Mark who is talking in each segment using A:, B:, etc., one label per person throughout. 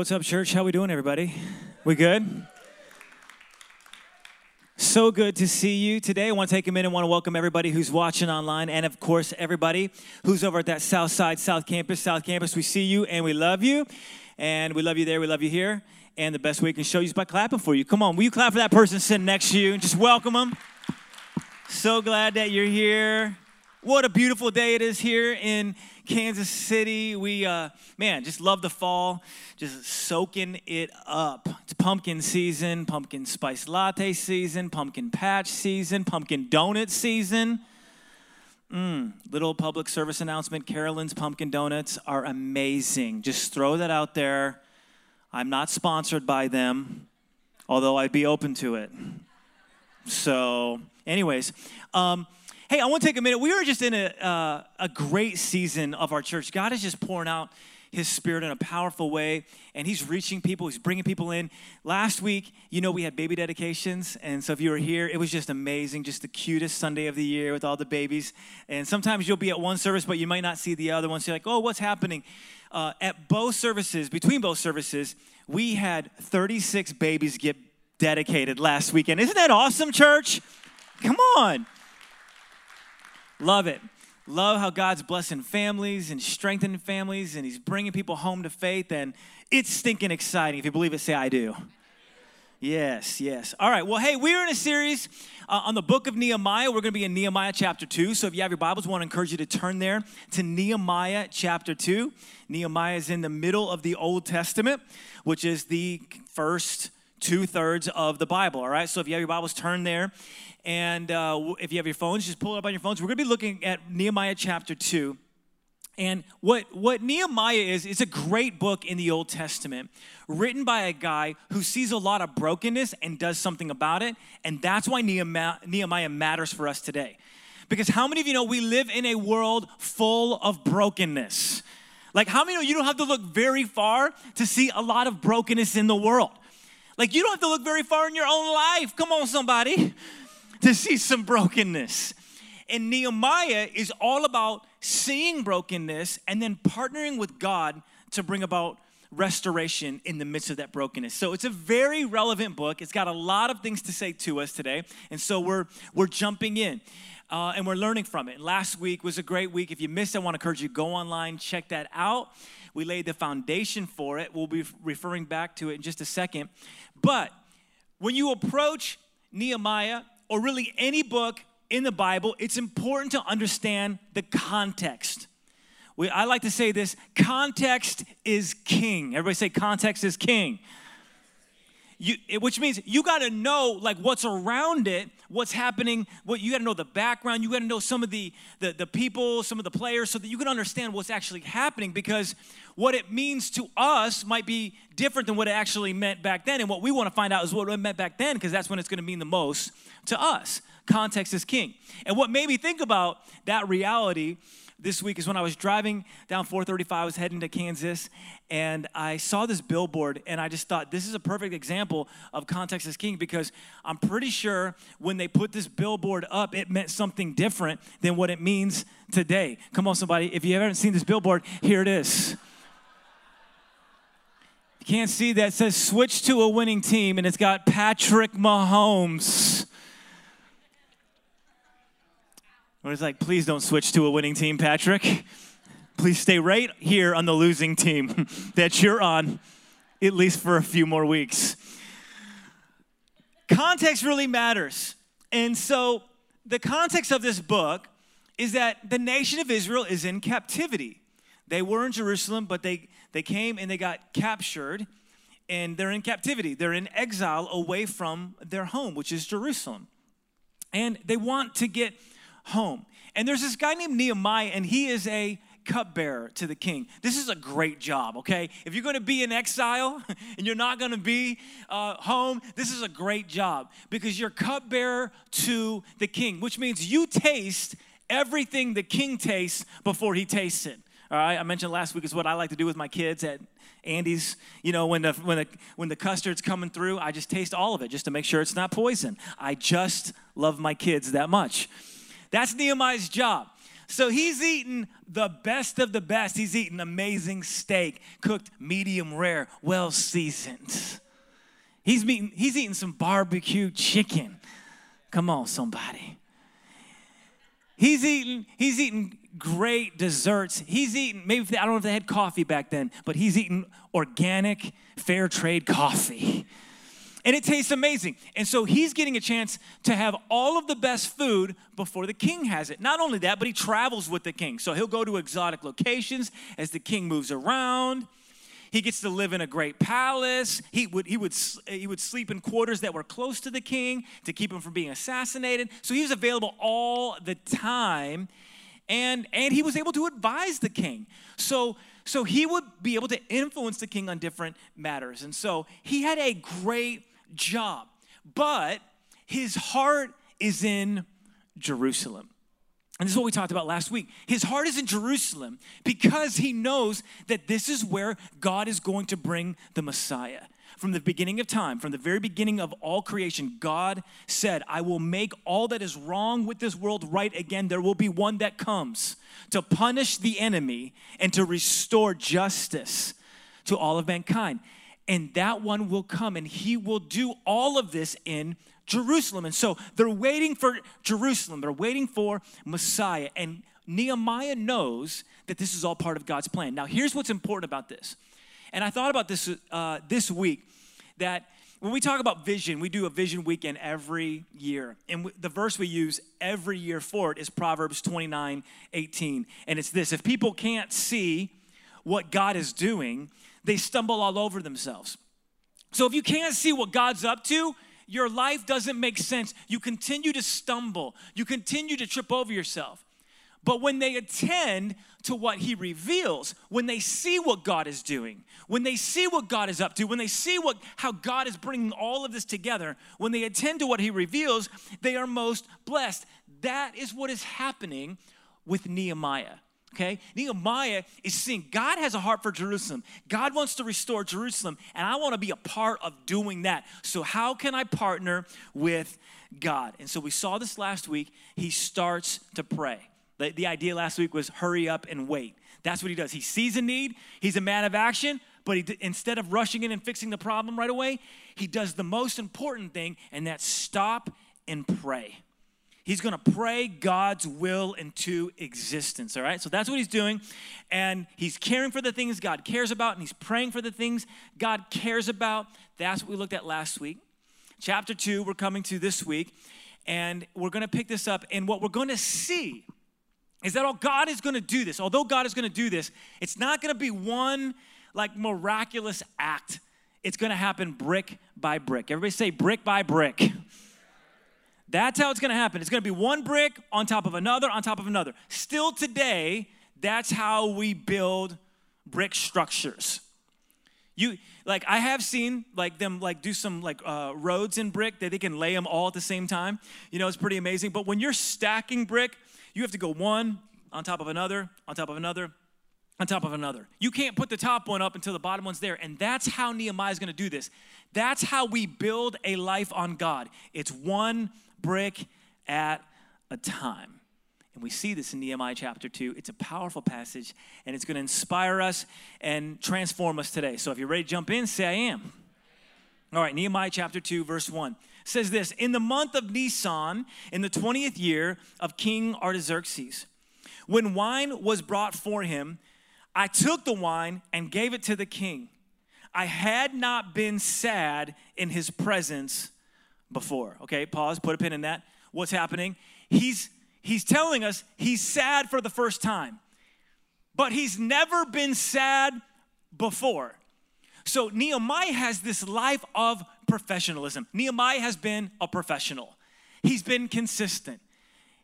A: What's up, church? How we doing, everybody? We good? So good to see you today. I want to take a minute and want to welcome everybody who's watching online and, of course, everybody who's over at that South Side, South Campus, South Campus. We see you and we love you. And we love you there, we love you here. And the best way we can show you is by clapping for you. Come on, will you clap for that person sitting next to you and just welcome them? So glad that you're here. What a beautiful day it is here in Kansas City. We, uh, man, just love the fall, just soaking it up. It's pumpkin season, pumpkin spice latte season, pumpkin patch season, pumpkin donut season. Mm, little public service announcement Carolyn's Pumpkin Donuts are amazing. Just throw that out there. I'm not sponsored by them, although I'd be open to it. So, anyways, um, Hey, I want to take a minute. We are just in a, uh, a great season of our church. God is just pouring out his spirit in a powerful way and he's reaching people. He's bringing people in. Last week you know we had baby dedications and so if you were here it was just amazing just the cutest sunday of the year with all the babies. And sometimes you'll be at one service but you might not see the other one so you're like oh what's happening? Uh, at both services between both services we had 36 babies get dedicated last weekend. Isn't that awesome church? Come on Love it. Love how God's blessing families and strengthening families, and He's bringing people home to faith, and it's stinking exciting. If you believe it, say, I do. Yes, yes. All right. Well, hey, we're in a series uh, on the book of Nehemiah. We're going to be in Nehemiah chapter 2. So if you have your Bibles, I want to encourage you to turn there to Nehemiah chapter 2. Nehemiah is in the middle of the Old Testament, which is the first two thirds of the Bible. All right. So if you have your Bibles, turn there. And uh, if you have your phones, just pull it up on your phones. We're going to be looking at Nehemiah chapter 2. And what, what Nehemiah is, it's a great book in the Old Testament, written by a guy who sees a lot of brokenness and does something about it. And that's why Nehemiah, Nehemiah matters for us today. Because how many of you know we live in a world full of brokenness? Like, how many know you don't have to look very far to see a lot of brokenness in the world? Like, you don't have to look very far in your own life. Come on, somebody to see some brokenness. And Nehemiah is all about seeing brokenness and then partnering with God to bring about restoration in the midst of that brokenness. So it's a very relevant book. It's got a lot of things to say to us today. And so we're we're jumping in. Uh, and we're learning from it. last week was a great week. If you missed I want to encourage you to go online, check that out. We laid the foundation for it. We'll be referring back to it in just a second. But when you approach Nehemiah or really any book in the Bible, it's important to understand the context. We, I like to say this context is king. Everybody say, context is king. You, which means you got to know like what's around it what's happening what you got to know the background you got to know some of the, the the people some of the players so that you can understand what's actually happening because what it means to us might be different than what it actually meant back then and what we want to find out is what it meant back then because that's when it's going to mean the most to us. Context is king. And what made me think about that reality this week is when I was driving down 435. I was heading to Kansas, and I saw this billboard, and I just thought this is a perfect example of context is king because I'm pretty sure when they put this billboard up, it meant something different than what it means today. Come on, somebody. If you haven't seen this billboard, here it is. You can't see that. It says switch to a winning team, and it's got Patrick Mahomes. Where it's like, please don't switch to a winning team, Patrick. Please stay right here on the losing team that you're on, at least for a few more weeks. Context really matters. And so, the context of this book is that the nation of Israel is in captivity. They were in Jerusalem, but they, they came and they got captured, and they're in captivity. They're in exile away from their home, which is Jerusalem. And they want to get home. And there's this guy named Nehemiah, and he is a cupbearer to the king. This is a great job, okay? If you're gonna be in exile and you're not gonna be uh, home, this is a great job because you're cupbearer to the king, which means you taste everything the king tastes before he tastes it. All right, I mentioned last week is what I like to do with my kids at Andy's. You know, when the when the when the custard's coming through, I just taste all of it just to make sure it's not poison. I just love my kids that much. That's Nehemiah's job. So he's eating the best of the best. He's eating amazing steak, cooked medium rare, well seasoned. He's eating, he's eating some barbecue chicken. Come on, somebody. He's eating, he's eating great desserts. He's eating, maybe I don't know if they had coffee back then, but he's eating organic, fair trade coffee and it tastes amazing. And so he's getting a chance to have all of the best food before the king has it. Not only that, but he travels with the king. So he'll go to exotic locations as the king moves around. He gets to live in a great palace. He would, he, would, he would sleep in quarters that were close to the king to keep him from being assassinated. So he was available all the time. And, and he was able to advise the king. So so he would be able to influence the king on different matters. And so he had a great job. But his heart is in Jerusalem. And this is what we talked about last week. His heart is in Jerusalem because he knows that this is where God is going to bring the Messiah. From the beginning of time, from the very beginning of all creation, God said, I will make all that is wrong with this world right again. There will be one that comes to punish the enemy and to restore justice to all of mankind and that one will come and he will do all of this in Jerusalem. And so they're waiting for Jerusalem, they're waiting for Messiah. And Nehemiah knows that this is all part of God's plan. Now, here's what's important about this. And I thought about this uh, this week that when we talk about vision, we do a vision weekend every year. And the verse we use every year for it is Proverbs 29 18. And it's this if people can't see what God is doing, they stumble all over themselves. So if you can't see what God's up to, your life doesn't make sense. You continue to stumble, you continue to trip over yourself. But when they attend to what he reveals, when they see what God is doing, when they see what God is up to, when they see what how God is bringing all of this together, when they attend to what he reveals, they are most blessed. That is what is happening with Nehemiah. Okay? Nehemiah is seeing God has a heart for Jerusalem. God wants to restore Jerusalem, and I want to be a part of doing that. So, how can I partner with God? And so, we saw this last week. He starts to pray. The, the idea last week was hurry up and wait. That's what he does. He sees a need, he's a man of action, but he, instead of rushing in and fixing the problem right away, he does the most important thing, and that's stop and pray. He's going to pray God's will into existence, all right? So that's what he's doing. And he's caring for the things God cares about, and he's praying for the things God cares about. That's what we looked at last week. Chapter two, we're coming to this week, and we're going to pick this up. And what we're going to see is that all God is going to do this, although God is going to do this, it's not going to be one like miraculous act. It's going to happen brick by brick. Everybody say brick by brick. That's how it's gonna happen. It's gonna be one brick on top of another, on top of another. Still today, that's how we build brick structures. You like I have seen like them like do some like uh, roads in brick that they can lay them all at the same time. You know, it's pretty amazing. But when you're stacking brick, you have to go one on top of another, on top of another, on top of another. You can't put the top one up until the bottom one's there. And that's how Nehemiah is going to do this. That's how we build a life on God. It's one brick at a time. And we see this in Nehemiah chapter 2. It's a powerful passage, and it's going to inspire us and transform us today. So if you're ready to jump in, say, I am. All right, Nehemiah chapter 2, verse 1 says this In the month of Nisan, in the 20th year of King Artaxerxes, when wine was brought for him, I took the wine and gave it to the king. I had not been sad in his presence before. Okay, pause, put a pin in that. What's happening? He's he's telling us he's sad for the first time. But he's never been sad before. So Nehemiah has this life of professionalism. Nehemiah has been a professional. He's been consistent.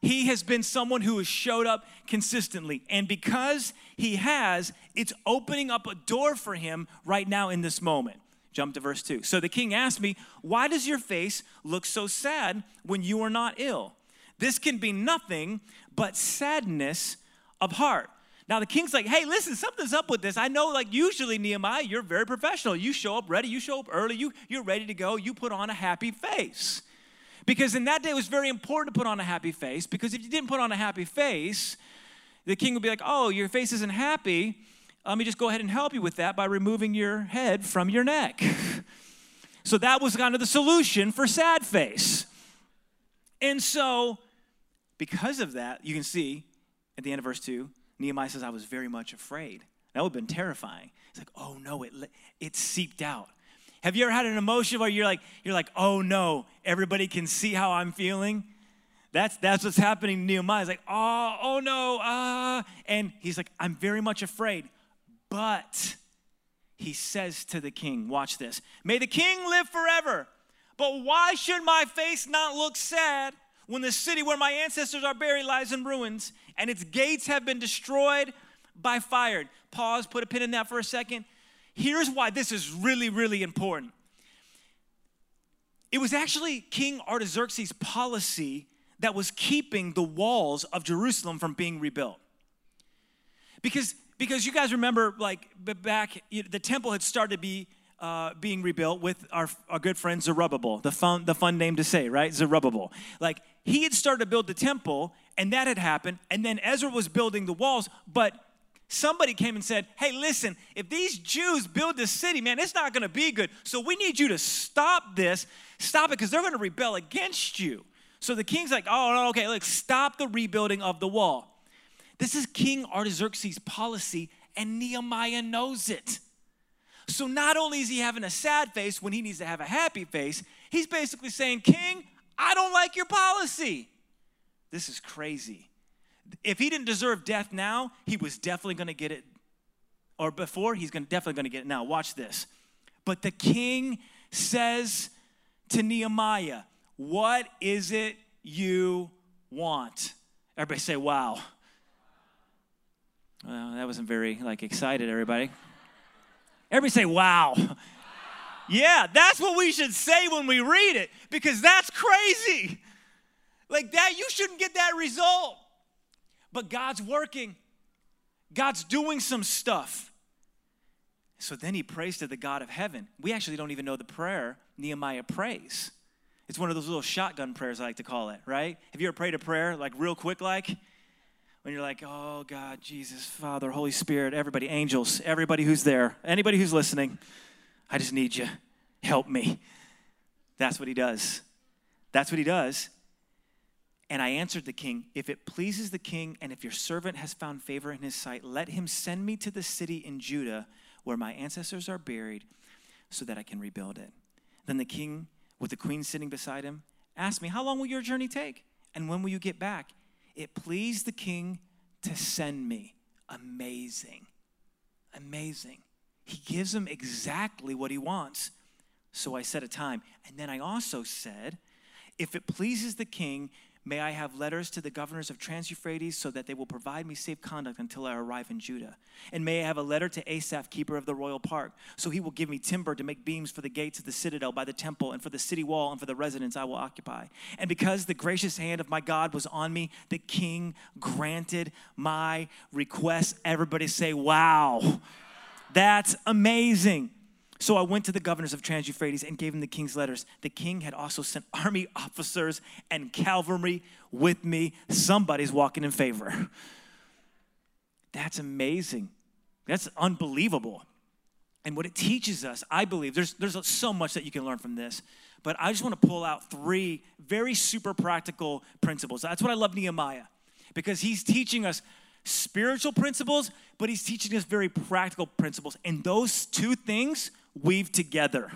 A: He has been someone who has showed up consistently. And because he has, it's opening up a door for him right now in this moment. Jump to verse 2. So the king asked me, Why does your face look so sad when you are not ill? This can be nothing but sadness of heart. Now the king's like, hey, listen, something's up with this. I know, like, usually, Nehemiah, you're very professional. You show up ready, you show up early, you, you're ready to go, you put on a happy face. Because in that day, it was very important to put on a happy face, because if you didn't put on a happy face, the king would be like, Oh, your face isn't happy. Let me just go ahead and help you with that by removing your head from your neck. so that was kind of the solution for sad face. And so, because of that, you can see at the end of verse 2, Nehemiah says, I was very much afraid. That would have been terrifying. It's like, oh no, it, it seeped out. Have you ever had an emotion where you're like, you're like, oh no, everybody can see how I'm feeling? That's, that's what's happening to Nehemiah. He's like, oh, oh no, ah. And he's like, I'm very much afraid. But he says to the king, watch this, may the king live forever. But why should my face not look sad when the city where my ancestors are buried lies in ruins and its gates have been destroyed by fire? Pause, put a pin in that for a second. Here's why this is really, really important. It was actually King Artaxerxes' policy that was keeping the walls of Jerusalem from being rebuilt. Because, because you guys remember, like back, the temple had started to be uh, being rebuilt with our, our good friend Zerubbabel, the fun, the fun name to say, right? Zerubbabel. Like he had started to build the temple, and that had happened, and then Ezra was building the walls, but somebody came and said, Hey, listen, if these Jews build this city, man, it's not gonna be good. So we need you to stop this, stop it, because they're gonna rebel against you. So the king's like, Oh, okay, look, stop the rebuilding of the wall. This is King Artaxerxes' policy, and Nehemiah knows it. So not only is he having a sad face when he needs to have a happy face, he's basically saying, King, I don't like your policy. This is crazy. If he didn't deserve death now, he was definitely going to get it. Or before, he's gonna, definitely going to get it now. Watch this. But the king says to Nehemiah, What is it you want? Everybody say, Wow. Well, that wasn't very like excited, everybody. Everybody say, wow. wow. Yeah, that's what we should say when we read it because that's crazy. Like that, you shouldn't get that result. But God's working, God's doing some stuff. So then he prays to the God of heaven. We actually don't even know the prayer Nehemiah prays. It's one of those little shotgun prayers I like to call it, right? Have you ever prayed a prayer like real quick, like? When you're like, oh God, Jesus, Father, Holy Spirit, everybody, angels, everybody who's there, anybody who's listening, I just need you. Help me. That's what he does. That's what he does. And I answered the king, If it pleases the king, and if your servant has found favor in his sight, let him send me to the city in Judah where my ancestors are buried so that I can rebuild it. Then the king, with the queen sitting beside him, asked me, How long will your journey take? And when will you get back? It pleased the king to send me. Amazing. Amazing. He gives him exactly what he wants. So I set a time. And then I also said, if it pleases the king, May I have letters to the governors of Trans Euphrates so that they will provide me safe conduct until I arrive in Judah. And may I have a letter to Asaph, keeper of the royal park, so he will give me timber to make beams for the gates of the citadel by the temple and for the city wall and for the residence I will occupy. And because the gracious hand of my God was on me, the king granted my request. Everybody say, Wow, that's amazing. So I went to the governors of Trans Euphrates and gave them the king's letters. The king had also sent army officers and cavalry with me. Somebody's walking in favor. That's amazing. That's unbelievable. And what it teaches us, I believe, there's, there's so much that you can learn from this, but I just want to pull out three very super practical principles. That's what I love Nehemiah, because he's teaching us spiritual principles, but he's teaching us very practical principles. And those two things weave together.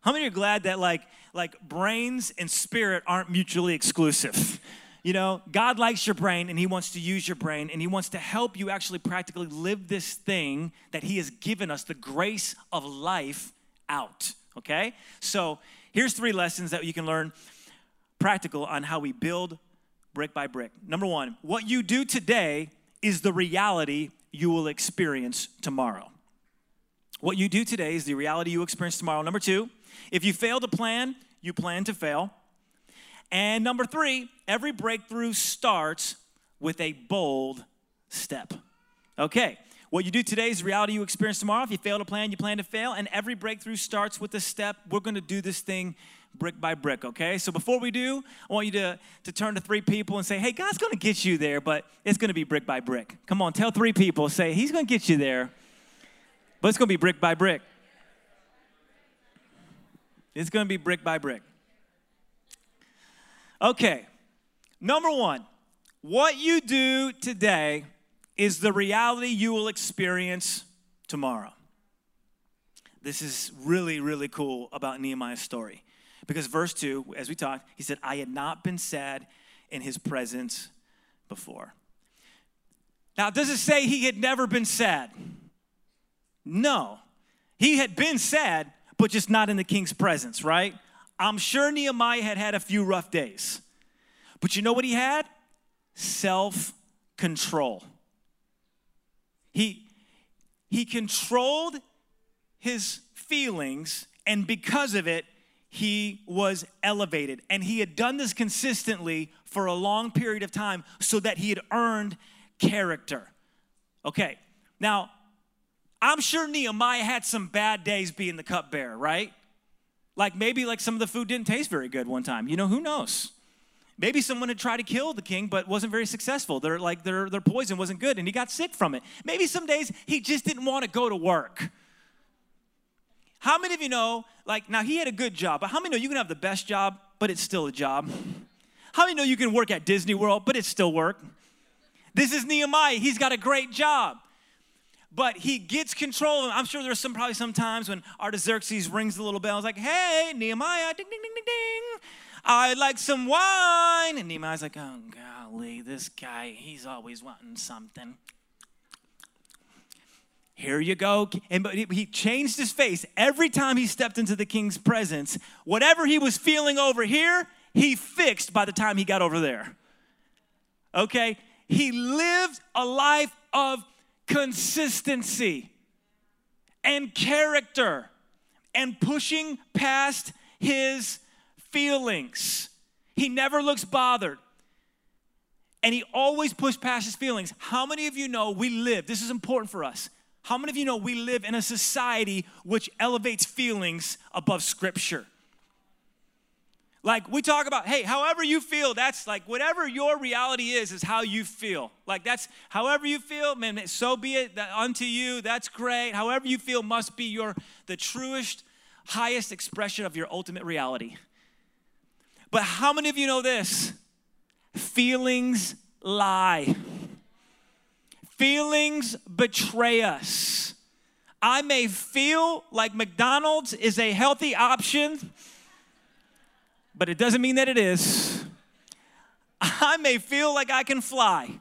A: How many are glad that like like brains and spirit aren't mutually exclusive? You know, God likes your brain and He wants to use your brain and He wants to help you actually practically live this thing that He has given us, the grace of life, out. Okay? So here's three lessons that you can learn practical on how we build brick by brick. Number one, what you do today is the reality you will experience tomorrow. What you do today is the reality you experience tomorrow. Number two, if you fail to plan, you plan to fail. And number three, every breakthrough starts with a bold step. Okay, What you do today is reality you experience tomorrow. If you fail to plan, you plan to fail. And every breakthrough starts with a step. We're to do this thing brick by brick, okay? So before we do, I want you to, to turn to three people and say, hey, God's to get you there, but it's to be brick by brick. Come on, tell three people, say, He's to get you there, but it's going to be brick by brick. It's going to be brick by brick. Okay, number one, what you do today is the reality you will experience tomorrow. This is really, really cool about Nehemiah's story. Because verse 2, as we talked, he said, I had not been sad in his presence before. Now, does it say he had never been sad? No. He had been sad, but just not in the king's presence, right? I'm sure Nehemiah had had a few rough days. But you know what he had? Self control. He, he controlled his feelings, and because of it, he was elevated. And he had done this consistently for a long period of time so that he had earned character. Okay, now, I'm sure Nehemiah had some bad days being the cupbearer, right? Like maybe like some of the food didn't taste very good one time. You know, who knows? Maybe someone had tried to kill the king but wasn't very successful. Their like their their poison wasn't good and he got sick from it. Maybe some days he just didn't want to go to work. How many of you know like now he had a good job, but how many know you can have the best job but it's still a job? How many know you can work at Disney World but it's still work? This is Nehemiah. He's got a great job. But he gets control of him. I'm sure there's some probably some times when Artaxerxes rings the little bell. It's like, hey, Nehemiah, ding, ding, ding, ding, ding. I'd like some wine. And Nehemiah's like, oh, golly, this guy, he's always wanting something. Here you go. And but he changed his face every time he stepped into the king's presence. Whatever he was feeling over here, he fixed by the time he got over there. Okay? He lived a life of consistency and character and pushing past his feelings. He never looks bothered. And he always pushed past his feelings. How many of you know we live, this is important for us. How many of you know we live in a society which elevates feelings above scripture? Like we talk about, hey, however you feel, that's like whatever your reality is, is how you feel. Like that's however you feel, man, so be it unto you, that's great. However you feel must be your the truest, highest expression of your ultimate reality. But how many of you know this? Feelings lie. Feelings betray us. I may feel like McDonald's is a healthy option, but it doesn't mean that it is. I may feel like I can fly.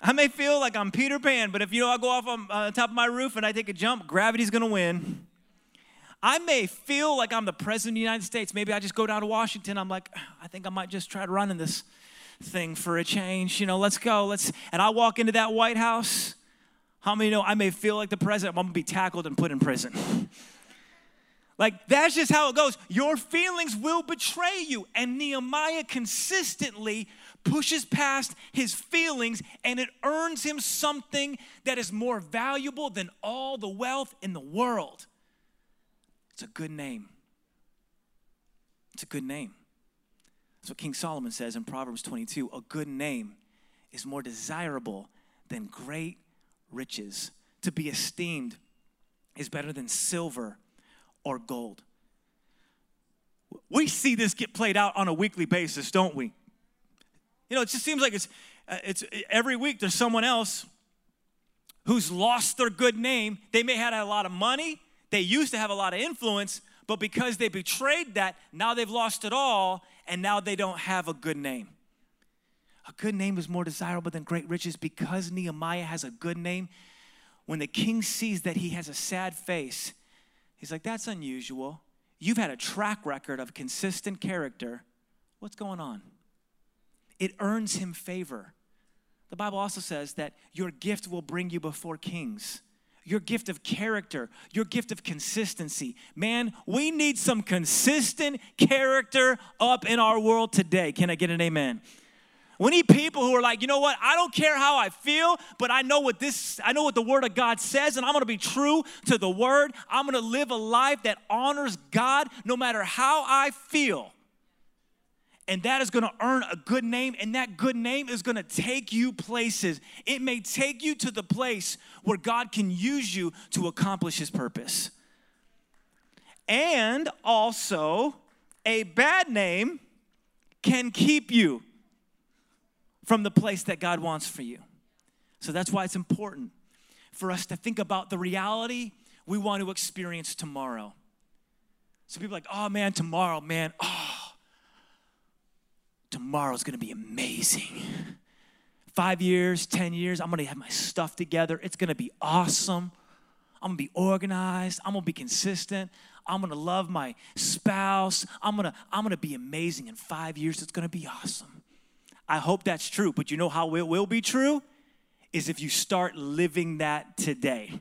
A: I may feel like I'm Peter Pan, but if you know I go off on uh, top of my roof and I take a jump, gravity's gonna win. I may feel like I'm the president of the United States. Maybe I just go down to Washington. I'm like, I think I might just try to run in this thing for a change. You know, let's go. Let's. And I walk into that White House. How many know I may feel like the president? I'm gonna be tackled and put in prison. Like that's just how it goes. Your feelings will betray you. And Nehemiah consistently pushes past his feelings and it earns him something that is more valuable than all the wealth in the world. It's a good name. It's a good name. That's what King Solomon says in Proverbs 22 a good name is more desirable than great riches. To be esteemed is better than silver or gold. We see this get played out on a weekly basis, don't we? You know, it just seems like it's, uh, it's every week there's someone else who's lost their good name. They may have had a lot of money, they used to have a lot of influence, but because they betrayed that, now they've lost it all, and now they don't have a good name. A good name is more desirable than great riches because Nehemiah has a good name. When the king sees that he has a sad face, he's like, That's unusual. You've had a track record of consistent character. What's going on? It earns him favor. The Bible also says that your gift will bring you before kings your gift of character, your gift of consistency. Man, we need some consistent character up in our world today. Can I get an amen? We need people who are like, you know what? I don't care how I feel, but I know what this, I know what the word of God says, and I'm gonna be true to the word. I'm gonna live a life that honors God no matter how I feel. And that is gonna earn a good name, and that good name is gonna take you places. It may take you to the place where God can use you to accomplish his purpose. And also, a bad name can keep you from the place that God wants for you. So that's why it's important for us to think about the reality we want to experience tomorrow. So people like, oh man, tomorrow, man, oh, tomorrow's gonna be amazing. Five years, 10 years, I'm gonna have my stuff together. It's gonna be awesome. I'm gonna be organized. I'm gonna be consistent. I'm gonna love my spouse. I'm gonna, I'm gonna be amazing. In five years, it's gonna be awesome. I hope that's true, but you know how it will be true? Is if you start living that today.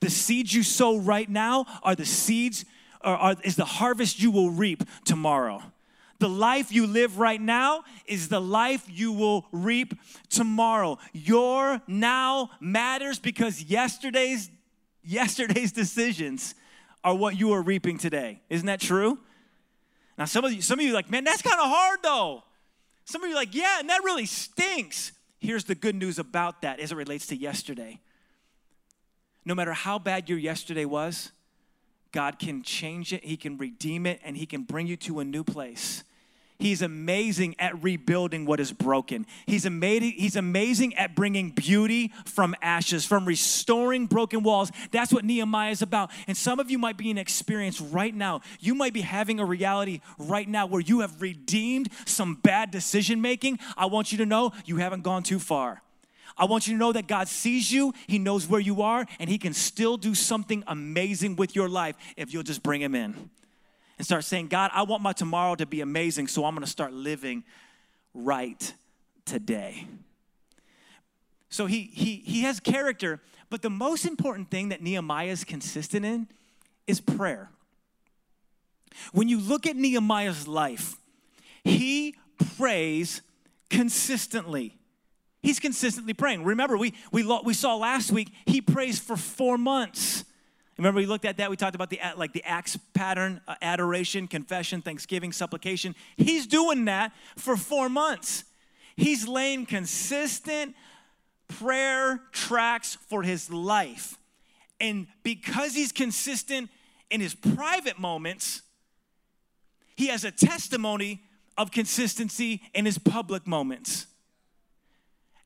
A: The seeds you sow right now are the seeds, or are, is the harvest you will reap tomorrow. The life you live right now is the life you will reap tomorrow. Your now matters because yesterday's yesterday's decisions are what you are reaping today. Isn't that true? Now, some of you, some of you like, man, that's kind of hard though. Some of you like, yeah, and that really stinks. Here's the good news about that as it relates to yesterday. No matter how bad your yesterday was, God can change it, He can redeem it, and He can bring you to a new place. He's amazing at rebuilding what is broken. He's amazing, he's amazing at bringing beauty from ashes, from restoring broken walls. That's what Nehemiah is about. And some of you might be in experience right now. You might be having a reality right now where you have redeemed some bad decision making. I want you to know you haven't gone too far. I want you to know that God sees you, He knows where you are, and He can still do something amazing with your life if you'll just bring Him in and start saying, God, I want my tomorrow to be amazing, so I'm gonna start living right today. So he, he, he has character, but the most important thing that Nehemiah is consistent in is prayer. When you look at Nehemiah's life, he prays consistently. He's consistently praying. Remember, we, we, we saw last week, he prays for four months. Remember, we looked at that. We talked about the like the acts pattern, uh, adoration, confession, thanksgiving, supplication. He's doing that for four months. He's laying consistent prayer tracks for his life, and because he's consistent in his private moments, he has a testimony of consistency in his public moments.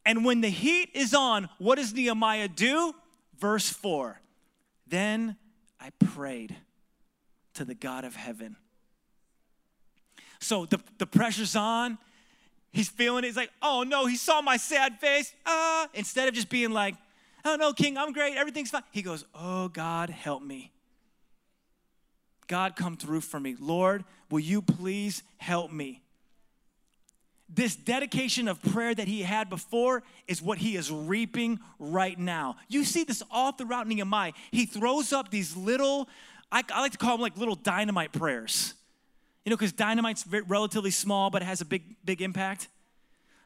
A: And when the heat is on, what does Nehemiah do? Verse 4 then I prayed to the God of heaven. So the, the pressure's on. He's feeling it. He's like, oh no, he saw my sad face. Ah. Instead of just being like, oh no, King, I'm great. Everything's fine. He goes, oh God, help me. God, come through for me. Lord, will you please help me? This dedication of prayer that he had before is what he is reaping right now. You see this all throughout Nehemiah. He throws up these little, I, I like to call them like little dynamite prayers. You know, because dynamite's relatively small, but it has a big, big impact.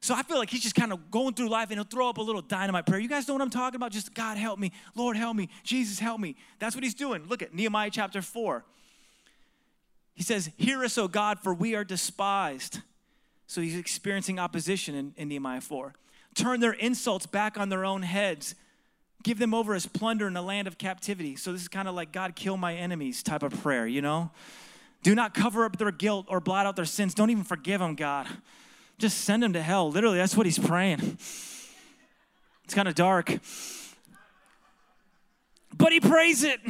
A: So I feel like he's just kind of going through life and he'll throw up a little dynamite prayer. You guys know what I'm talking about? Just God help me, Lord help me, Jesus help me. That's what he's doing. Look at Nehemiah chapter 4. He says, Hear us, O God, for we are despised. So he's experiencing opposition in, in Nehemiah 4. Turn their insults back on their own heads. Give them over as plunder in the land of captivity. So this is kind of like God kill my enemies type of prayer, you know? Do not cover up their guilt or blot out their sins. Don't even forgive them, God. Just send them to hell. Literally, that's what he's praying. It's kind of dark. But he prays it.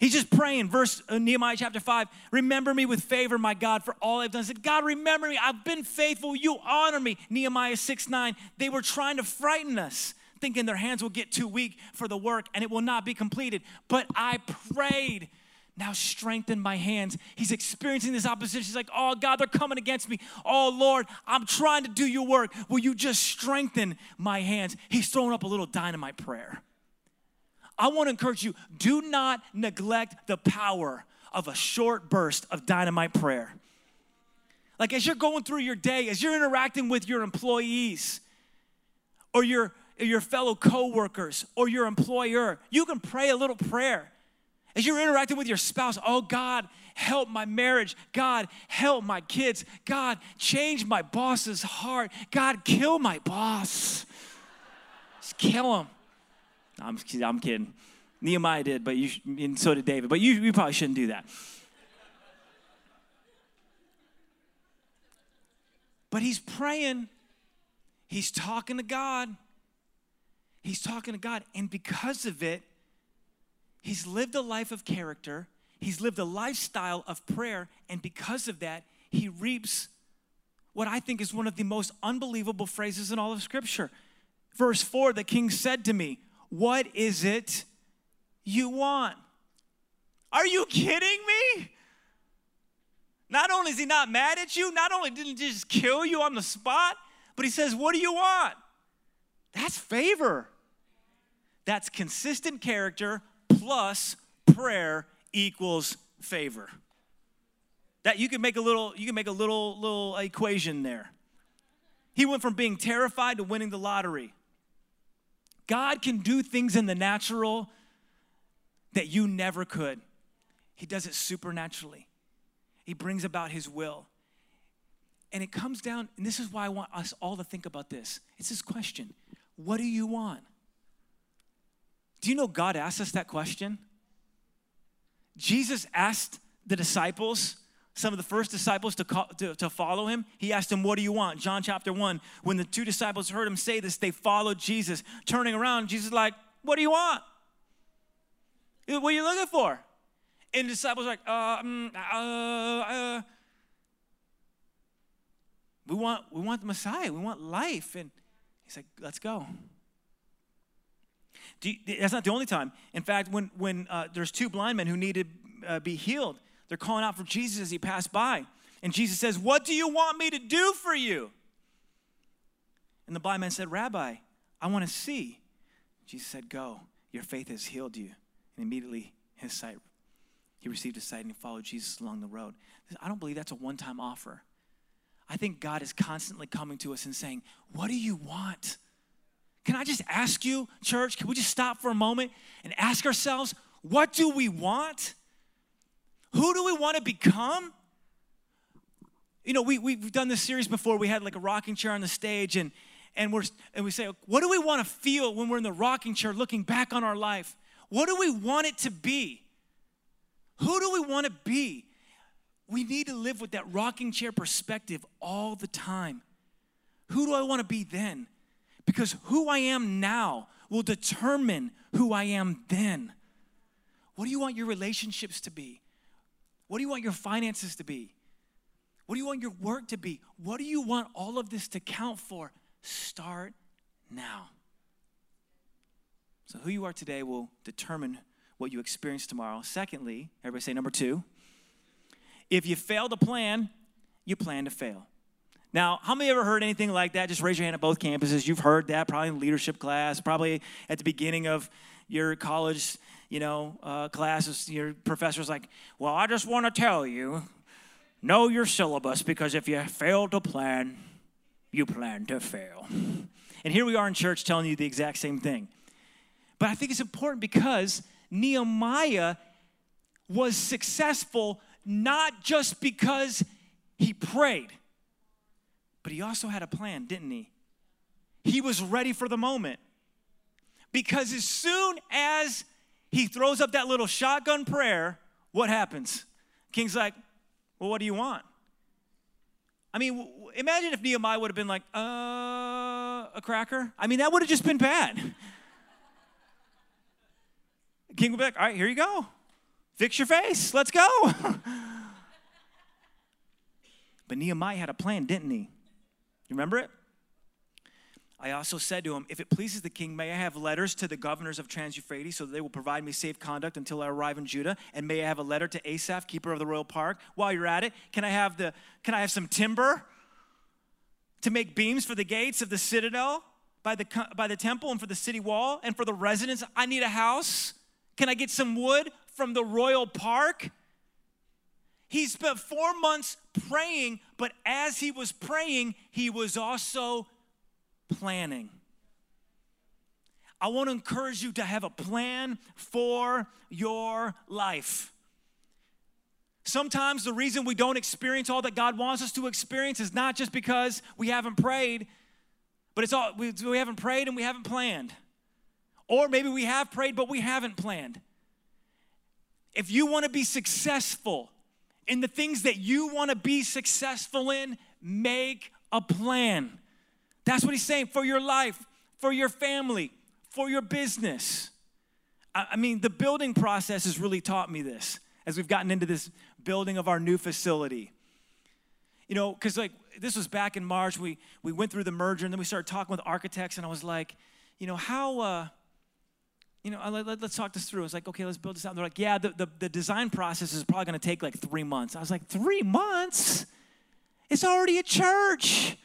A: He's just praying. Verse uh, Nehemiah chapter 5 Remember me with favor, my God, for all I've done. Said, God, remember me. I've been faithful. You honor me. Nehemiah 6 9. They were trying to frighten us, thinking their hands will get too weak for the work and it will not be completed. But I prayed. Now strengthen my hands. He's experiencing this opposition. He's like, Oh God, they're coming against me. Oh Lord, I'm trying to do your work. Will you just strengthen my hands? He's throwing up a little dynamite prayer. I want to encourage you do not neglect the power of a short burst of dynamite prayer. Like as you're going through your day, as you're interacting with your employees or your, your fellow coworkers or your employer, you can pray a little prayer. As you're interacting with your spouse, oh God, help my marriage. God, help my kids. God, change my boss's heart. God, kill my boss. Just kill him. I'm, I'm kidding. Nehemiah did, but you, and so did David. But you, you probably shouldn't do that. But he's praying, he's talking to God. He's talking to God. And because of it, he's lived a life of character, he's lived a lifestyle of prayer. And because of that, he reaps what I think is one of the most unbelievable phrases in all of Scripture. Verse 4 the king said to me, What is it you want? Are you kidding me? Not only is he not mad at you, not only didn't he just kill you on the spot, but he says, What do you want? That's favor. That's consistent character plus prayer equals favor. That you can make a little, you can make a little little equation there. He went from being terrified to winning the lottery. God can do things in the natural that you never could. He does it supernaturally. He brings about His will. And it comes down, and this is why I want us all to think about this. It's this question What do you want? Do you know God asked us that question? Jesus asked the disciples, some of the first disciples to, call, to, to, follow him, he asked them, What do you want? John chapter 1. When the two disciples heard him say this, they followed Jesus. Turning around, Jesus like, What do you want? What are you looking for? And the disciples like, uh, um, uh, uh, we want, we want the Messiah. We want life. And he's like, let's go. You, that's not the only time. In fact, when, when uh, there's two blind men who need to uh, be healed, they're calling out for Jesus as he passed by. And Jesus says, What do you want me to do for you? And the blind man said, Rabbi, I want to see. Jesus said, Go, your faith has healed you. And immediately his sight he received his sight and he followed Jesus along the road. I don't believe that's a one time offer. I think God is constantly coming to us and saying, What do you want? Can I just ask you, church, can we just stop for a moment and ask ourselves, What do we want? Who do we want to become? You know, we, we've done this series before. We had like a rocking chair on the stage, and, and, we're, and we say, What do we want to feel when we're in the rocking chair looking back on our life? What do we want it to be? Who do we want to be? We need to live with that rocking chair perspective all the time. Who do I want to be then? Because who I am now will determine who I am then. What do you want your relationships to be? What do you want your finances to be? What do you want your work to be? What do you want all of this to count for? Start now. So, who you are today will determine what you experience tomorrow. Secondly, everybody say number two, if you fail to plan, you plan to fail. Now, how many ever heard anything like that? Just raise your hand at both campuses. You've heard that probably in leadership class, probably at the beginning of your college, you know, uh, classes. Your professor's like, "Well, I just want to tell you, know your syllabus because if you fail to plan, you plan to fail." And here we are in church telling you the exact same thing. But I think it's important because Nehemiah was successful not just because he prayed, but he also had a plan, didn't he? He was ready for the moment. Because as soon as he throws up that little shotgun prayer, what happens? King's like, Well, what do you want? I mean, imagine if Nehemiah would have been like, Uh, a cracker? I mean, that would have just been bad. King would be like, all right, here you go. Fix your face. Let's go. but Nehemiah had a plan, didn't he? You remember it? I also said to him, If it pleases the king, may I have letters to the governors of Trans Euphrates so that they will provide me safe conduct until I arrive in Judah? And may I have a letter to Asaph, keeper of the royal park? While you're at it, can I have the can I have some timber to make beams for the gates of the citadel by the by the temple and for the city wall and for the residence? I need a house. Can I get some wood from the royal park? He spent four months praying, but as he was praying, he was also planning. I want to encourage you to have a plan for your life. Sometimes the reason we don't experience all that God wants us to experience is not just because we haven't prayed, but it's all we, we haven't prayed and we haven't planned. Or maybe we have prayed, but we haven't planned. If you want to be successful in the things that you want to be successful in, make a plan. That's what he's saying for your life, for your family, for your business. I mean, the building process has really taught me this as we've gotten into this building of our new facility. You know, because like this was back in March, we, we went through the merger and then we started talking with architects, and I was like, you know, how, uh, you know, let, us talk this through. I was like, okay, let's build this out. And they're like, yeah, the, the, the design process is probably gonna take like three months. I was like, three months? It's already a church.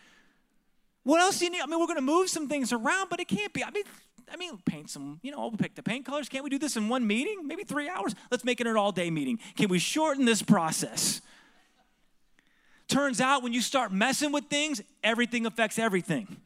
A: What else do you need? I mean, we're gonna move some things around, but it can't be. I mean, I mean, paint some, you know, we'll pick the paint colors. Can't we do this in one meeting? Maybe three hours? Let's make it an all day meeting. Can we shorten this process? Turns out when you start messing with things, everything affects everything.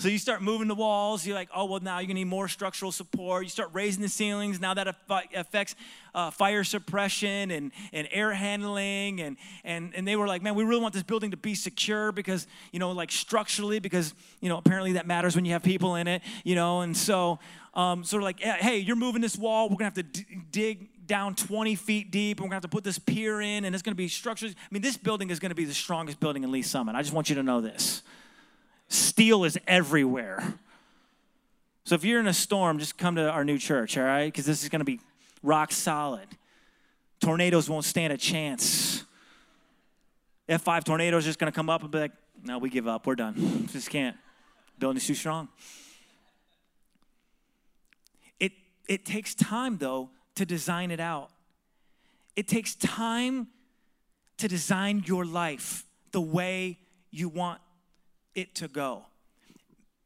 A: So you start moving the walls. You're like, oh, well, now you're gonna need more structural support. You start raising the ceilings. Now that affects uh, fire suppression and, and air handling. And, and, and they were like, man, we really want this building to be secure because, you know, like structurally, because, you know, apparently that matters when you have people in it, you know. And so, um, sort of like, hey, you're moving this wall. We're gonna have to d- dig down 20 feet deep and we're gonna have to put this pier in and it's gonna be structures. I mean, this building is gonna be the strongest building in Lee Summit. I just want you to know this. Steel is everywhere. So if you're in a storm, just come to our new church, all right? Because this is going to be rock solid. Tornadoes won't stand a chance. F5 tornadoes just going to come up and be like, no, we give up. We're done. Just can't. Building's too strong. It, it takes time, though, to design it out. It takes time to design your life the way you want it to go.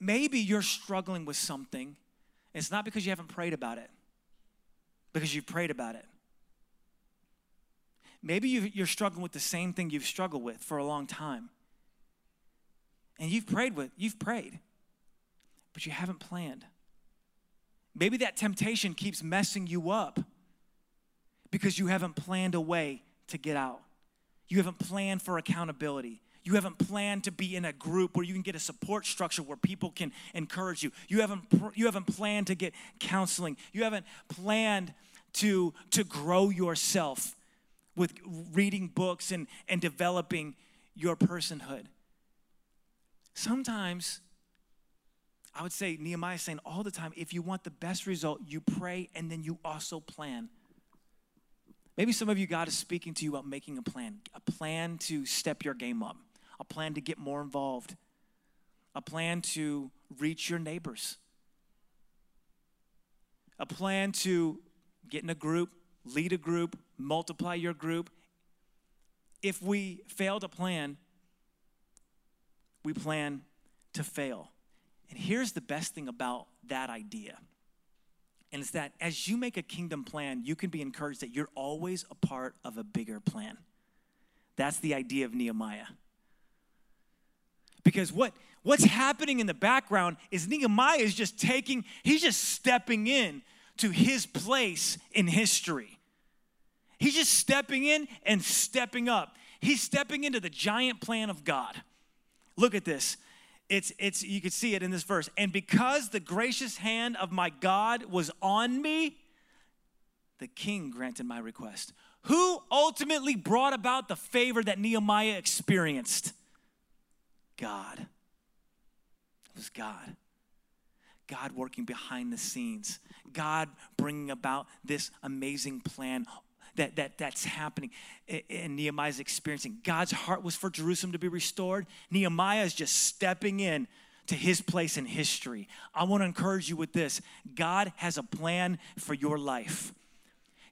A: Maybe you're struggling with something. It's not because you haven't prayed about it, because you've prayed about it. Maybe you're struggling with the same thing you've struggled with for a long time. And you've prayed with, you've prayed, but you haven't planned. Maybe that temptation keeps messing you up because you haven't planned a way to get out. You haven't planned for accountability. You haven't planned to be in a group where you can get a support structure where people can encourage you. You haven't, you haven't planned to get counseling. You haven't planned to, to grow yourself with reading books and, and developing your personhood. Sometimes, I would say Nehemiah is saying all the time if you want the best result, you pray and then you also plan. Maybe some of you, God is speaking to you about making a plan, a plan to step your game up a plan to get more involved, a plan to reach your neighbors, a plan to get in a group, lead a group, multiply your group. If we fail to plan, we plan to fail. And here's the best thing about that idea. And it's that as you make a kingdom plan, you can be encouraged that you're always a part of a bigger plan. That's the idea of Nehemiah. Because what, what's happening in the background is Nehemiah is just taking, he's just stepping in to his place in history. He's just stepping in and stepping up. He's stepping into the giant plan of God. Look at this. It's, it's, you can see it in this verse. And because the gracious hand of my God was on me, the king granted my request. Who ultimately brought about the favor that Nehemiah experienced? God. It was God. God working behind the scenes. God bringing about this amazing plan that, that that's happening and Nehemiah's experiencing. God's heart was for Jerusalem to be restored. Nehemiah is just stepping in to his place in history. I want to encourage you with this God has a plan for your life.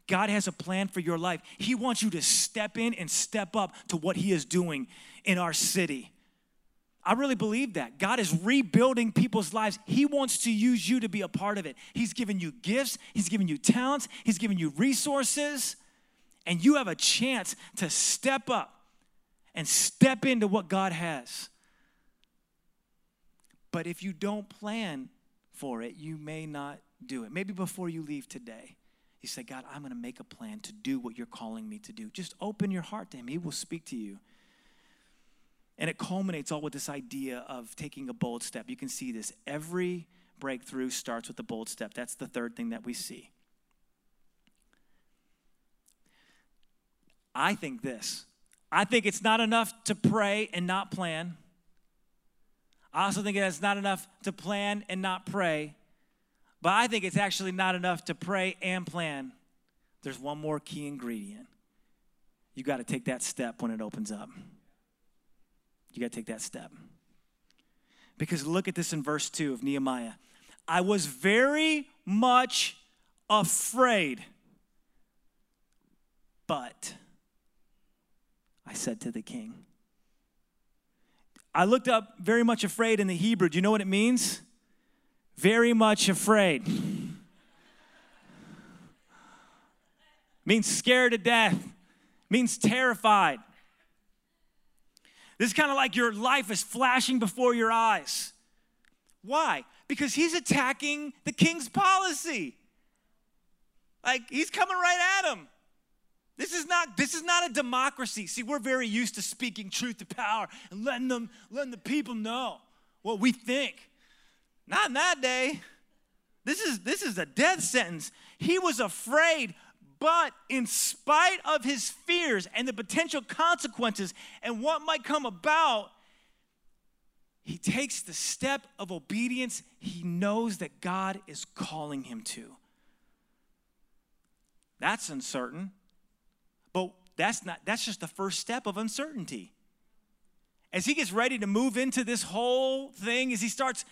A: God has a plan for your life. He wants you to step in and step up to what He is doing in our city. I really believe that. God is rebuilding people's lives. He wants to use you to be a part of it. He's given you gifts, He's given you talents, He's given you resources, And you have a chance to step up and step into what God has. But if you don't plan for it, you may not do it. Maybe before you leave today, you say, God, I'm going to make a plan to do what you're calling me to do. Just open your heart to Him, He will speak to you. And it culminates all with this idea of taking a bold step. You can see this. Every breakthrough starts with a bold step. That's the third thing that we see. I think this I think it's not enough to pray and not plan. I also think it's not enough to plan and not pray. But I think it's actually not enough to pray and plan. There's one more key ingredient. You got to take that step when it opens up. You got to take that step. Because look at this in verse 2 of Nehemiah. I was very much afraid, but I said to the king. I looked up very much afraid in the Hebrew. Do you know what it means? Very much afraid. means scared to death. Means terrified. This is kind of like your life is flashing before your eyes. Why? Because he's attacking the king's policy. Like he's coming right at him. This is not this is not a democracy. See, we're very used to speaking truth to power and letting them letting the people know what we think. Not in that day. This is this is a death sentence. He was afraid, but in spite of his fears and the potential consequences and what might come about, he takes the step of obedience he knows that God is calling him to. That's uncertain. But that's not that's just the first step of uncertainty. As he gets ready to move into this whole thing, as he starts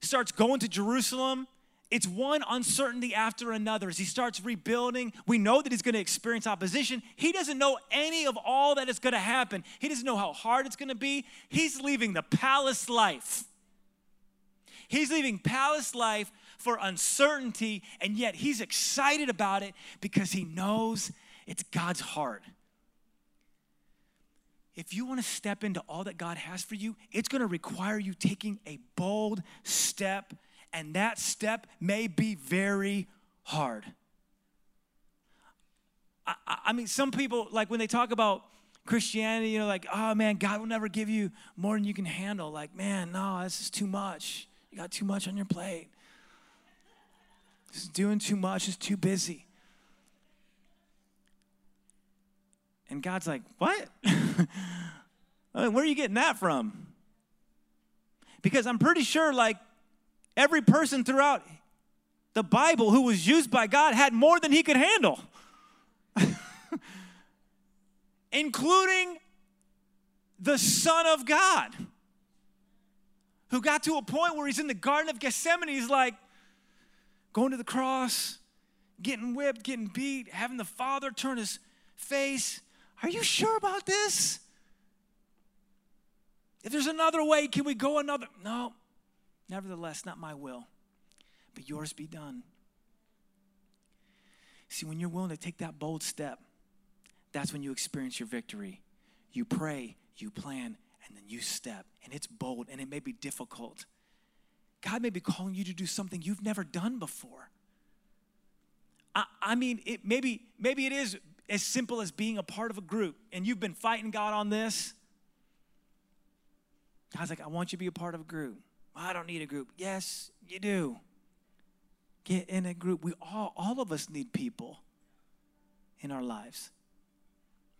A: starts going to Jerusalem, it's one uncertainty after another. As he starts rebuilding, we know that he's going to experience opposition. He doesn't know any of all that is going to happen. He doesn't know how hard it's going to be. He's leaving the palace life. He's leaving palace life for uncertainty, and yet he's excited about it because he knows it's God's heart. If you want to step into all that God has for you, it's going to require you taking a bold step, and that step may be very hard. I, I, mean, some people, like when they talk about Christianity, you know, like, oh man, God will never give you more than you can handle. Like, man, no, this is too much. You got too much on your plate. This is doing too much, it's too busy. And God's like, What? Where are you getting that from? Because I'm pretty sure, like, every person throughout the Bible who was used by God had more than he could handle, including the Son of God, who got to a point where he's in the Garden of Gethsemane. He's like, going to the cross, getting whipped, getting beat, having the Father turn his face are you sure about this? If there's another way, can we go another? No. Nevertheless, not my will, but yours be done. See, when you're willing to take that bold step, that's when you experience your victory. You pray, you plan, and then you step. And it's bold and it may be difficult. God may be calling you to do something you've never done before. I, I mean, it maybe maybe it is as simple as being a part of a group and you've been fighting God on this. God's like, I want you to be a part of a group. I don't need a group. Yes, you do. Get in a group. We all, all of us need people in our lives.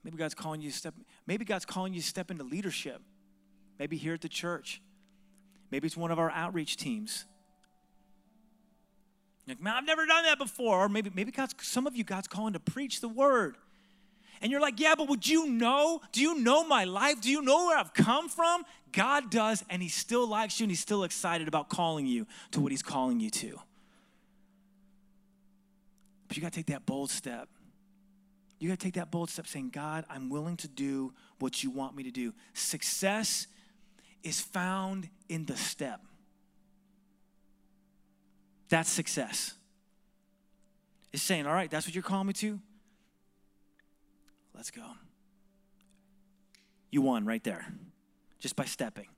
A: Maybe God's calling you to step, maybe God's calling you to step into leadership. Maybe here at the church. Maybe it's one of our outreach teams. Like, man, I've never done that before. Or maybe, maybe God's, some of you, God's calling to preach the word. And you're like, yeah, but would you know? Do you know my life? Do you know where I've come from? God does, and He still likes you, and He's still excited about calling you to what He's calling you to. But you got to take that bold step. You got to take that bold step saying, God, I'm willing to do what you want me to do. Success is found in the step. That's success. Is saying, all right, that's what you're calling me to. Let's go. You won right there, just by stepping.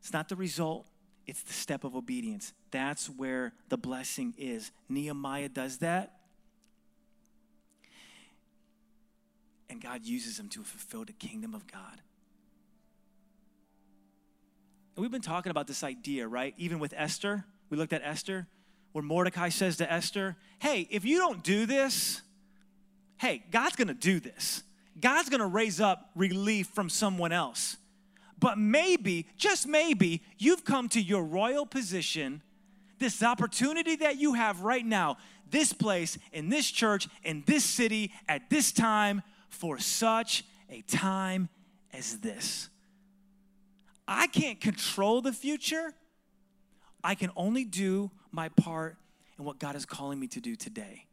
A: It's not the result, it's the step of obedience. That's where the blessing is. Nehemiah does that. And God uses him to fulfill the kingdom of God. And we've been talking about this idea, right? Even with Esther, we looked at Esther, where Mordecai says to Esther, Hey, if you don't do this, hey, God's gonna do this. God's gonna raise up relief from someone else. But maybe, just maybe, you've come to your royal position, this opportunity that you have right now, this place, in this church, in this city, at this time, for such a time as this. I can't control the future. I can only do my part in what God is calling me to do today.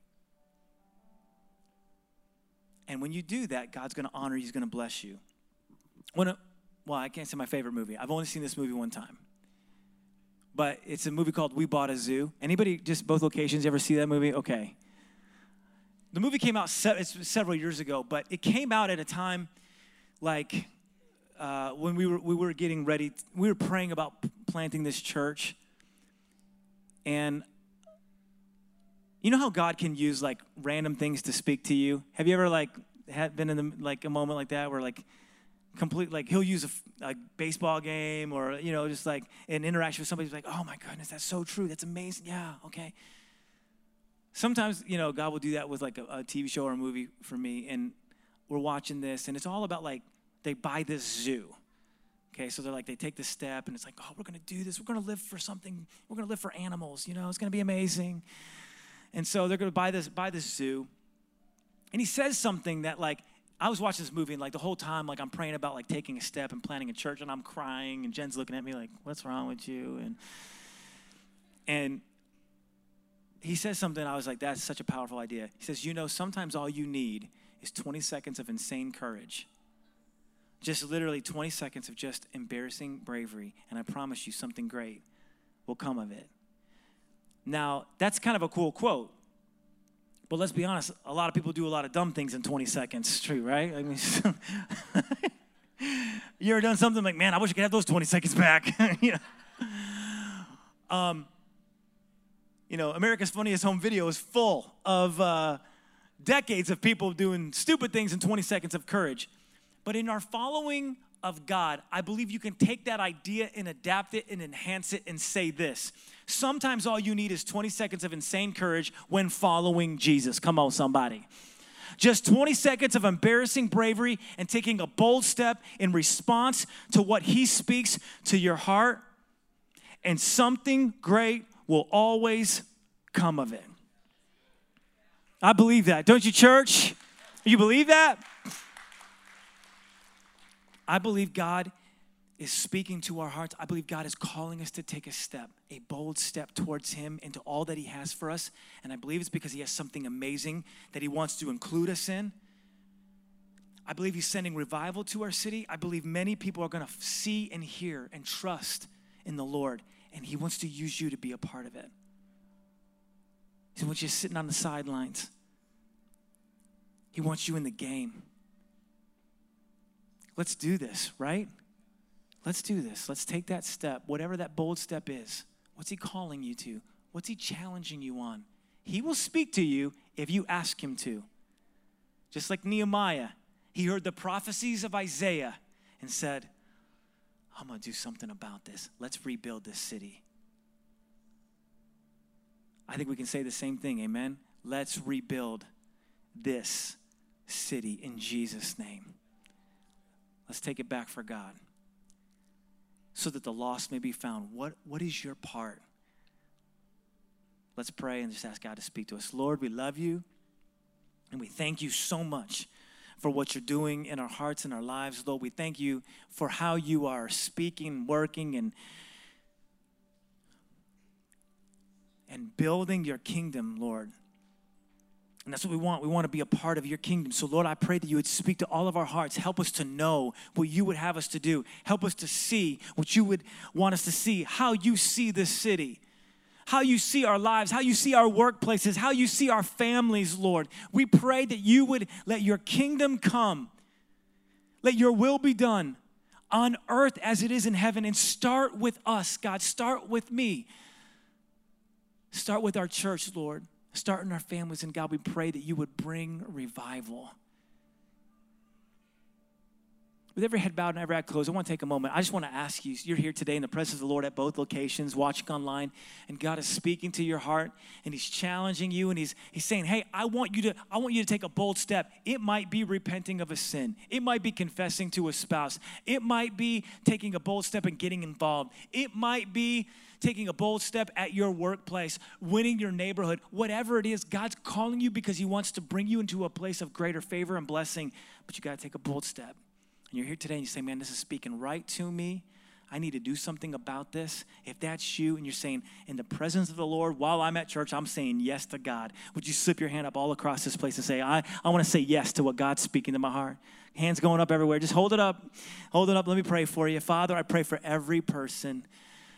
A: And when you do that, God's going to honor you, He's going to bless you. When a, well, I can't say my favorite movie. I've only seen this movie one time. But it's a movie called We Bought a Zoo. Anybody, just both locations, ever see that movie? Okay. The movie came out se- several years ago, but it came out at a time like uh, when we were, we were getting ready, we were praying about planting this church. And you know how God can use like random things to speak to you? Have you ever like had been in the, like a moment like that where like complete like he'll use a, a, baseball game or you know just like an interaction with somebody like oh my goodness that's so true that's amazing yeah okay. Sometimes you know god will do that with like a, a tv show or a movie for me and we're watching this and it's all about like they buy this zoo okay? So they're like they take this step and it's like oh we're to do this we're to live for something we're to live for animals you know it's to be amazing and so they're going to buy this buy this zoo and he says something that like I was watching this movie and like the whole time, like I'm praying about like taking a step and planting a church, and I'm crying, and Jen's looking at me like, "What's wrong with you?" And and he says something. I was like, "That's such a powerful idea." He says, "You know, sometimes all you need is 20 seconds of insane courage, just literally 20 seconds of just embarrassing bravery, and I promise you, something great will come of it." Now, that's kind of a cool quote but let's be honest, a lot of people do a lot of dumb things in 20 seconds. true, right? I mean, you ever done something like, man, I wish I could have those 20 seconds back. you, know? Um, you know, America's Funniest Home Video is full of uh, decades of people doing stupid things in 20 seconds of courage. But in our following of God, I believe you can take that idea and adapt it and enhance it and say this. Sometimes all you need is 20 seconds of insane courage when following Jesus. Come on, somebody. Just 20 seconds of embarrassing bravery and taking a bold step in response to what He speaks to your heart, and something great will always come of it. I believe that. Don't you, church? You believe that? I believe God is speaking to our hearts. I believe God is calling us to take a step, a bold step towards Him into all that He has for us. And I believe it's because He has something amazing that He wants to include us in. I believe He's sending revival to our city. I believe many people are going to see and hear and trust in the Lord. And He wants to use you to be a part of it. He wants you sitting on the sidelines, He wants you in the game. Let's do this, right? Let's do this. Let's take that step, whatever that bold step is. What's He calling you to? What's He challenging you on? He will speak to you if you ask Him to. Just like Nehemiah, he heard the prophecies of Isaiah and said, I'm going to do something about this. Let's rebuild this city. I think we can say the same thing, amen? Let's rebuild this city in Jesus' name. Let's take it back for God so that the lost may be found. What, what is your part? Let's pray and just ask God to speak to us. Lord, we love you and we thank you so much for what you're doing in our hearts and our lives. Lord, we thank you for how you are speaking, working, and and building your kingdom, Lord. And that's what we want. We want to be a part of your kingdom. So, Lord, I pray that you would speak to all of our hearts. Help us to know what you would have us to do. Help us to see what you would want us to see, how you see this city, how you see our lives, how you see our workplaces, how you see our families, Lord. We pray that you would let your kingdom come, let your will be done on earth as it is in heaven, and start with us, God. Start with me. Start with our church, Lord. Start in our families, and God, we pray that you would bring revival with every head bowed and every eye closed, I want to take a moment. I just want to ask you you're here today in the presence of the Lord at both locations, watching online, and God is speaking to your heart and He's challenging you and He's, he's saying, Hey, I want you to, I want you to take a bold step. It might be repenting of a sin, it might be confessing to a spouse, it might be taking a bold step and getting involved, it might be taking a bold step at your workplace, winning your neighborhood, whatever it is, God's calling you because He wants to bring you into a place of greater favor and blessing, but you got to take a bold step and you're here today and you say, man, this is speaking right to me. I need to do something about this. If that's you and you're saying, in the presence of the Lord, while I'm at church, I'm saying yes to God, would you slip your hand up all across this place and say, I, I want to say yes to what God's speaking to my heart? Hands going up everywhere. Just hold it up. Hold it up. Let me pray for you. Father, I pray for every person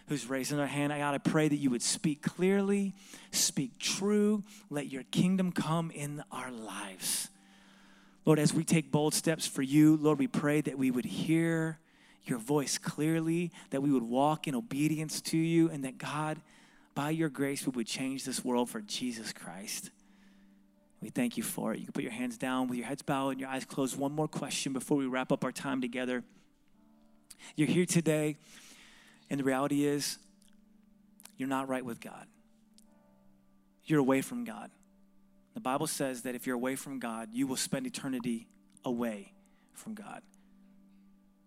A: who's raising their hand. I God, I pray that you would speak clearly, speak true. Let your kingdom come in our lives. Lord, as we take bold steps for you, Lord, we pray that we would hear your voice clearly, that we would walk in obedience to you, and that God, by your grace, we would change this world for Jesus Christ. We thank you for it. You can put your hands down with your heads bowed and your eyes closed. One more question before we wrap up our time together. You're here today, and the reality is, you're not right with God. You're away from God. The Bible says that if you're away from God, you will spend eternity away from God.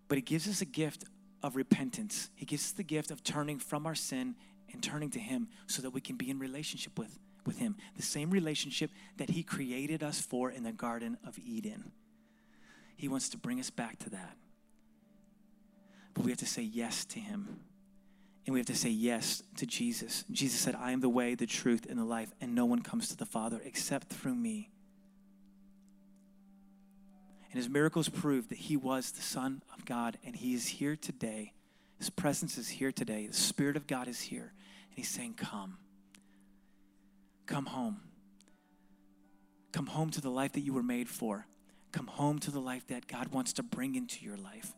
A: But He gives us a gift of repentance. He gives us the gift of turning from our sin and turning to Him so that we can be in relationship with, with Him. The same relationship that He created us for in the Garden of Eden. He wants to bring us back to that. But we have to say yes to Him. And we have to say yes to Jesus. Jesus said, I am the way, the truth, and the life, and no one comes to the Father except through me. And his miracles prove that he was the Son of God, and he is here today. His presence is here today. The Spirit of God is here. And he's saying, Come. Come home. Come home to the life that you were made for. Come home to the life that God wants to bring into your life.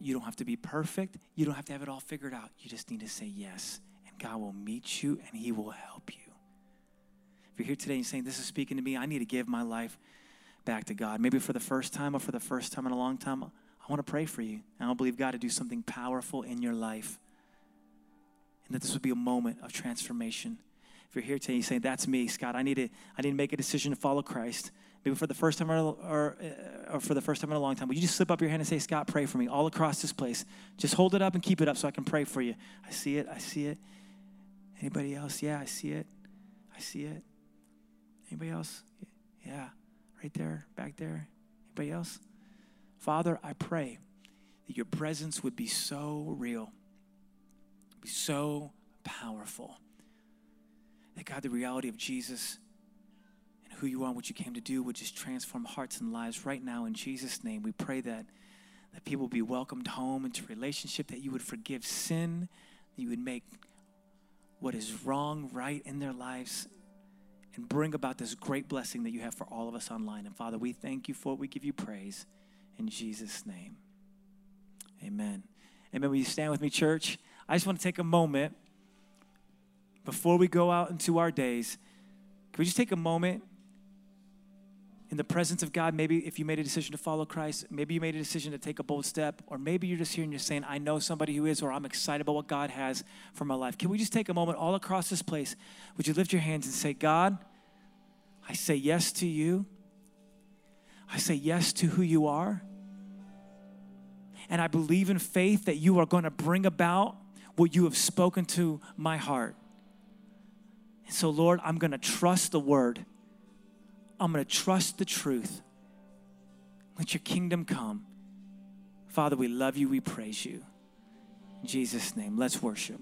A: You don't have to be perfect. You don't have to have it all figured out. You just need to say yes, and God will meet you and He will help you. If you're here today and you're saying, This is speaking to me, I need to give my life back to God, maybe for the first time or for the first time in a long time, I want to pray for you. I And I believe God to do something powerful in your life. And that this would be a moment of transformation. If you're here today, and you say, That's me, Scott. I need to, I need to make a decision to follow Christ maybe for the first time or, or, uh, or, for the first time in a long time, would you just slip up your hand and say, Scott, pray for me all across this place? Just hold it up and keep it up so I can pray for you. I see it. I see it. Anybody else? Yeah, I see it. I see it. Anybody else? Yeah, right there, back there. Anybody else? Father, I pray that your presence would be so real, be so powerful. That God, the reality of Jesus who you are and what you came to do would just transform hearts and lives right now in Jesus' name. We pray that, that people be welcomed home into relationship, that you would forgive sin, that you would make what is wrong right in their lives, and bring about this great blessing that you have for all of us online. And Father, we thank you for it. We give you praise in Jesus' name. Amen. Amen. Will you stand with me, church? I just want to take a moment before we go out into our days. Can we just take a moment in the presence of God, maybe if you made a decision to follow Christ, maybe you made a decision to take a bold step, or maybe you're just here and you're saying, I know somebody who is, or I'm excited about what God has for my life. Can we just take a moment all across this place? Would you lift your hands and say, God, I say yes to you. I say yes to who you are. And I believe in faith that you are going to bring about what you have spoken to my heart. And so, Lord, I'm going to trust the word. I'm going to trust the truth. Let your kingdom come. Father, we love you. We praise you. In Jesus' name, let's worship.